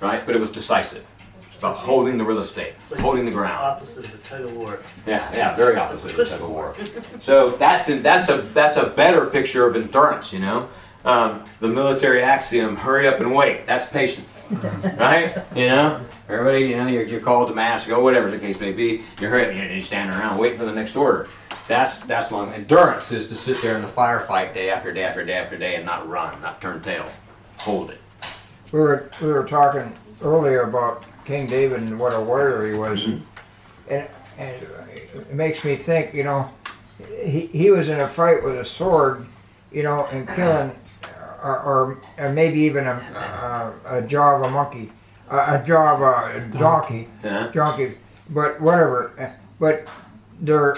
right? But it was decisive. It's about holding the real estate, like holding the ground. Opposite of a tug of war. Yeah, yeah, very opposite of a tug of war. So that's that's a that's a better picture of endurance, you know. Um, the military axiom: hurry up and wait. That's patience, right? You know, everybody, you know, you're, you're called to mass, go whatever the case may be. You're hurrying, you're standing around waiting for the next order. That's that's long. Endurance is to sit there in the firefight day after day after day after day and not run, not turn tail, hold it. We were, we were talking earlier about King David and what a warrior he was. And, and, and it makes me think, you know, he, he was in a fight with a sword, you know, and killing, uh, or, or, or maybe even a, a, a jaw of a monkey, a, a jaw of a donkey, Yeah. donkey, but whatever. But there,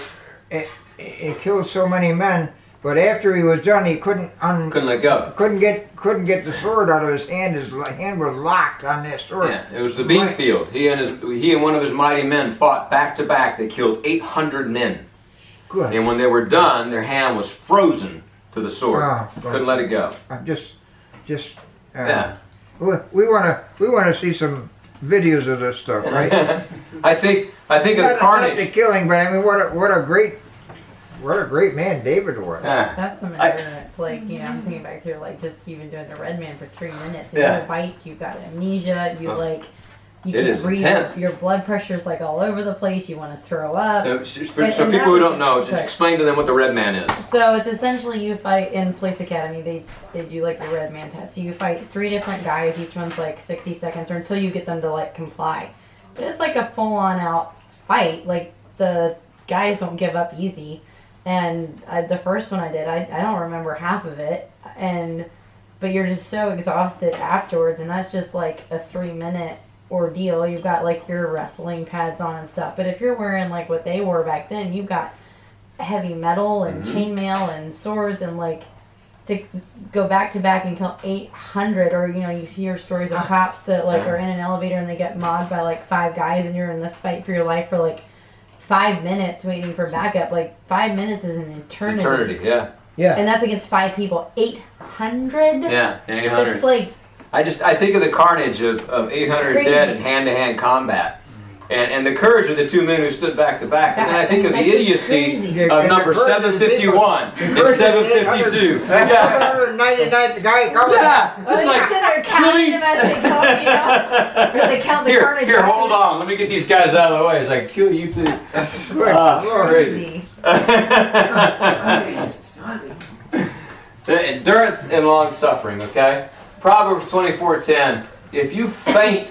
it, it killed so many men. But after he was done, he couldn't un, Couldn't let go. couldn't get couldn't get the sword out of his hand. His hand was locked on that sword. Yeah, it was the bean Right. field. He and his he and one of his mighty men fought back to back. They killed 800 men. Good. And when they were done, their hand was frozen to the sword. Ah, Couldn't let it go. I'm just, just. Uh, Yeah. We, we wanna we wanna see some videos of this stuff, right? I think I think of not, the not the killing, but I mean, what a what a great, what a great man David was. Yeah. That's some I- endurance. Like, you know, I'm thinking back through, like, just even doing the Red Man for three minutes. If Yeah. you bite, you've got amnesia, you, Oh. like, you It can't is breathe. intense. Your blood pressure's, like, all over the place. You want to throw up. For, And- so people who don't know, just sorry. explain to them what the red man is. So it's essentially you fight in Police Academy. They they do like the Red Man test. So you fight three different guys. Each one's like 60 seconds, or until you get them to like comply. But it's like a full on out fight. Like the guys don't give up easy. And I, the first one I did, I, I don't remember half of it. And but you're just so exhausted afterwards, and that's just like a three minute ordeal. You've got like your wrestling pads on and stuff. But if you're wearing like what they wore back then, you've got heavy metal and Mhm. chainmail and swords and like to go back to back and kill 800 or you know you hear stories of cops that like are in an elevator and they get mobbed by like five guys and you're in this fight for your life for like five minutes waiting for backup like five minutes is an It's eternity, eternity, yeah. Yeah. and that's against five people 800 Yeah, 800. it's like I just I think of the carnage of, of 800 dead in hand-to-hand combat, and and the courage of the two men who stood back to back. And then I think of the idiocy of number the courage of the 751 people- and the courage of 752. the Yeah, 199th guy coming. yeah. It's they like sit there counting them as they go, you know? Or they count the here, carnage here, hold on. Let me get these guys out of the way. It's like kill you too. Good Ah, Lord. crazy. The endurance and long suffering, okay? Proverbs 24:10. If you faint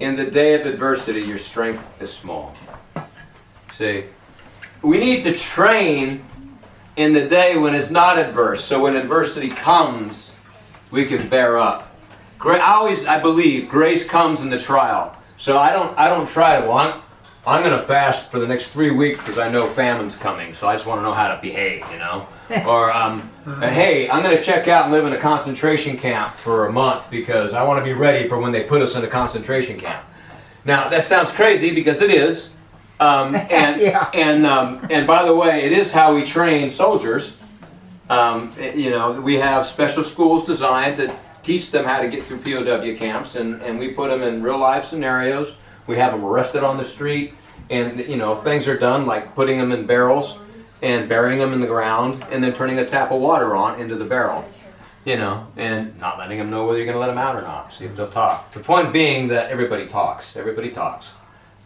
in the day of adversity, your strength is small. See? We need to train in the day when it's not adverse. So when adversity comes, we can bear up. I always I believe grace comes in the trial. So I don't I don't try to well, I'm, I'm gonna fast for the next three weeks because I know famine's coming, so I just want to know how to behave, you know. or um, hey, I'm gonna check out and live in a concentration camp for a month because I want to be ready for when they put us in a concentration camp. Now that sounds crazy because it is, um, and Yeah. and um, and by the way, it is how we train soldiers. Um, eh, you know, we have special schools designed to teach them how to get through POW camps, and, and we put them in real life scenarios. We have them arrested on the street, and you know, things are done like putting them in barrels and burying them in the ground, and then turning a tap of water on into the barrel. You know, and not letting them know whether you're going to let them out or not. See if they'll talk. The point being that everybody talks. Everybody talks,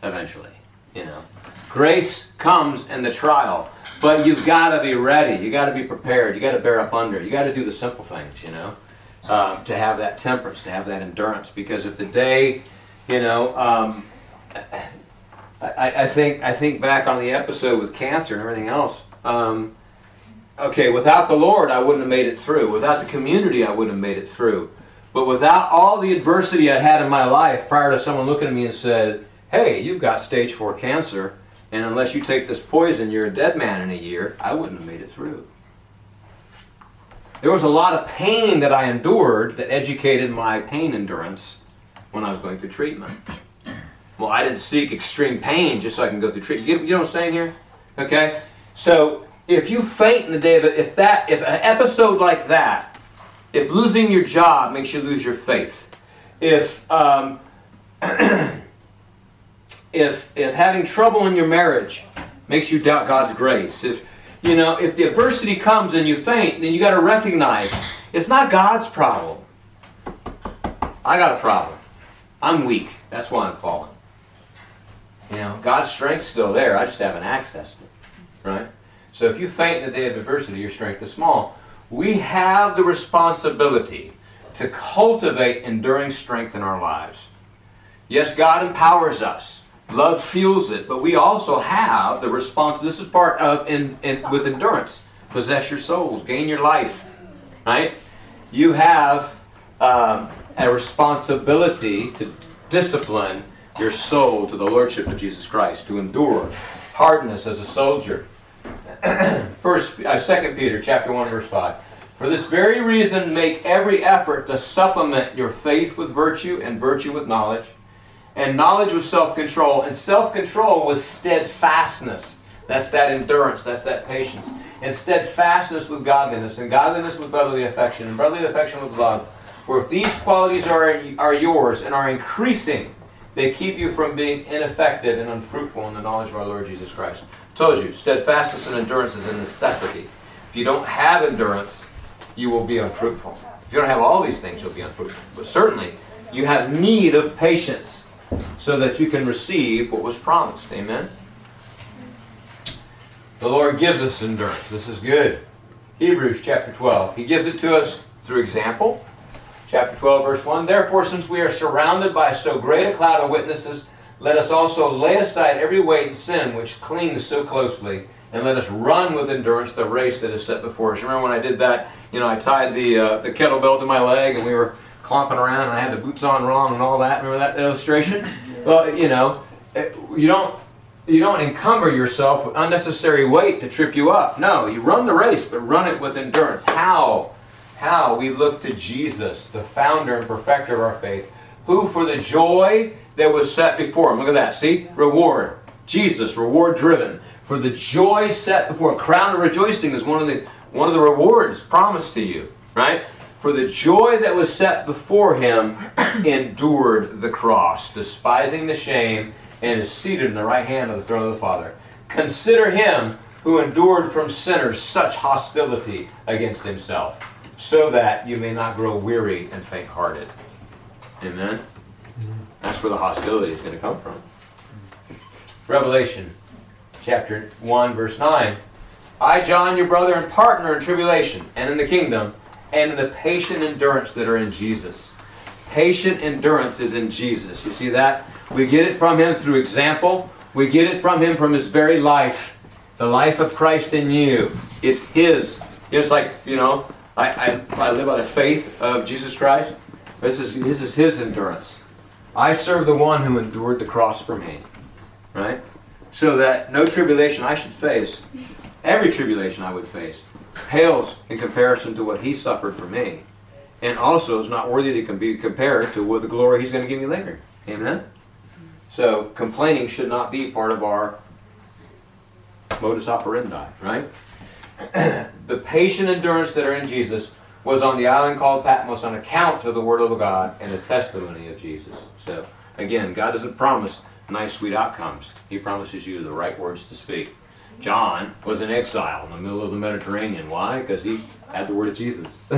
eventually. You know, grace comes in the trial. But you've got to be ready. You got to be prepared. You got to bear up under. You got to do the simple things, you know, um, to have that temperance, to have that endurance. Because if the day, you know, um, I, I think I think back on the episode with cancer and everything else. Um, okay, without the Lord, I wouldn't have made it through. Without the community, I wouldn't have made it through. But without all the adversity I'd had in my life, prior to someone looking at me and said, "Hey, you've got stage four cancer." And unless you take this poison, you're a dead man in a year. I wouldn't have made it through. There was a lot of pain that I endured that educated my pain endurance when I was going through treatment. Well, I didn't seek extreme pain just so I can go through treatment. You, you know what I'm saying here? Okay? So if you faint in the day of it, if that, if an episode like that, if losing your job makes you lose your faith, if um, if if having trouble in your marriage makes you doubt God's grace, if you know, if the adversity comes and you faint, then you got to recognize it's not God's problem. I got a problem. I'm weak. That's why I'm falling. You know, God's strength's still there. I just haven't accessed it. Right? So if you faint in the day of adversity, your strength is small. We have the responsibility to cultivate enduring strength in our lives. Yes, God empowers us. Love fuels it, but we also have the response. This is part of in, in with endurance. Possess your souls, gain your life. Right? You have um, a responsibility to discipline your soul to the lordship of Jesus Christ, to endure hardness as a soldier. First, uh, Second Peter chapter one verse five. For this very reason, make every effort to supplement your faith with virtue, and virtue with knowledge, and knowledge with self-control, and self-control with steadfastness. That's that endurance. That's that patience. And steadfastness with godliness, and godliness with brotherly affection, and brotherly affection with love. For if these qualities are, are yours and are increasing, they keep you from being ineffective and unfruitful in the knowledge of our Lord Jesus Christ. Told you, steadfastness and endurance is a necessity. If you don't have endurance, you will be unfruitful. If you don't have all these things, you'll be unfruitful. But certainly, you have need of patience so that you can receive what was promised. Amen? The Lord gives us endurance. This is good. Hebrews chapter 12. He gives it to us through example. Chapter 12, verse 1. Therefore, since we are surrounded by so great a cloud of witnesses, let us also lay aside every weight and sin which clings so closely, and let us run with endurance the race that is set before us. Remember when I did that? You know, I tied the uh, the kettlebell to my leg, and we were clomping around, and I had the boots on wrong and all that. Remember that illustration? Well, you know, you don't you don't encumber yourself with unnecessary weight to trip you up. No, you run the race, but run it with endurance. How? How? We look to Jesus, the founder and perfecter of our faith, who for the joy that was set before him. Look at that. See? Reward. Jesus, reward driven. For the joy set before. Crown of rejoicing is one of the one of the rewards promised to you. Right? For the joy that was set before him endured the cross, despising the shame, and is seated in the right hand of the throne of the Father. Consider him who endured from sinners such hostility against himself, so that you may not grow weary and faint hearted. Amen? That's where the hostility is going to come from. Revelation chapter 1, verse 9. I, John, your brother and partner in tribulation and in the kingdom, and in the patient endurance that are in Jesus. Patient endurance is in Jesus. You see that? We get it from him through example. We get it from him from his very life. The life of Christ in you. It's his. It's like, you know, I, I, I live by the faith of Jesus Christ. This is, this is his endurance. I serve the one who endured the cross for me. Right? So that no tribulation I should face, every tribulation I would face, pales in comparison to what he suffered for me. And also is not worthy to be compared to what the glory he's going to give me later. Amen? So complaining should not be part of our modus operandi, right? the patient endurance that are in Jesus was on the island called Patmos on account of the word of God and the testimony of Jesus. So again, God doesn't promise nice, sweet outcomes. He promises you the right words to speak. John was in exile in the middle of the Mediterranean. Why? Because he had the word of Jesus.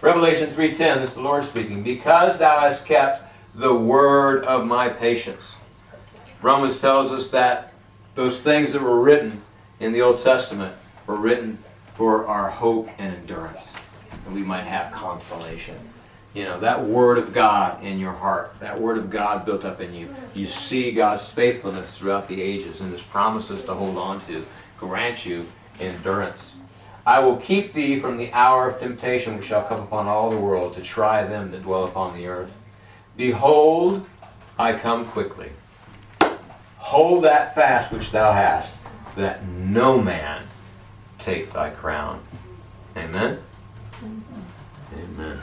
Revelation 3:10, this is the Lord speaking. Because thou hast kept the word of my patience. Romans tells us that those things that were written in the Old Testament were written for our hope and endurance. And we might have consolation. You know, that word of God in your heart, that word of God built up in you. You see God's faithfulness throughout the ages and his promises to hold on to grant you endurance. I will keep thee from the hour of temptation which shall come upon all the world to try them that dwell upon the earth. Behold, I come quickly. Hold that fast which thou hast, that no man take thy crown. Amen? Amen.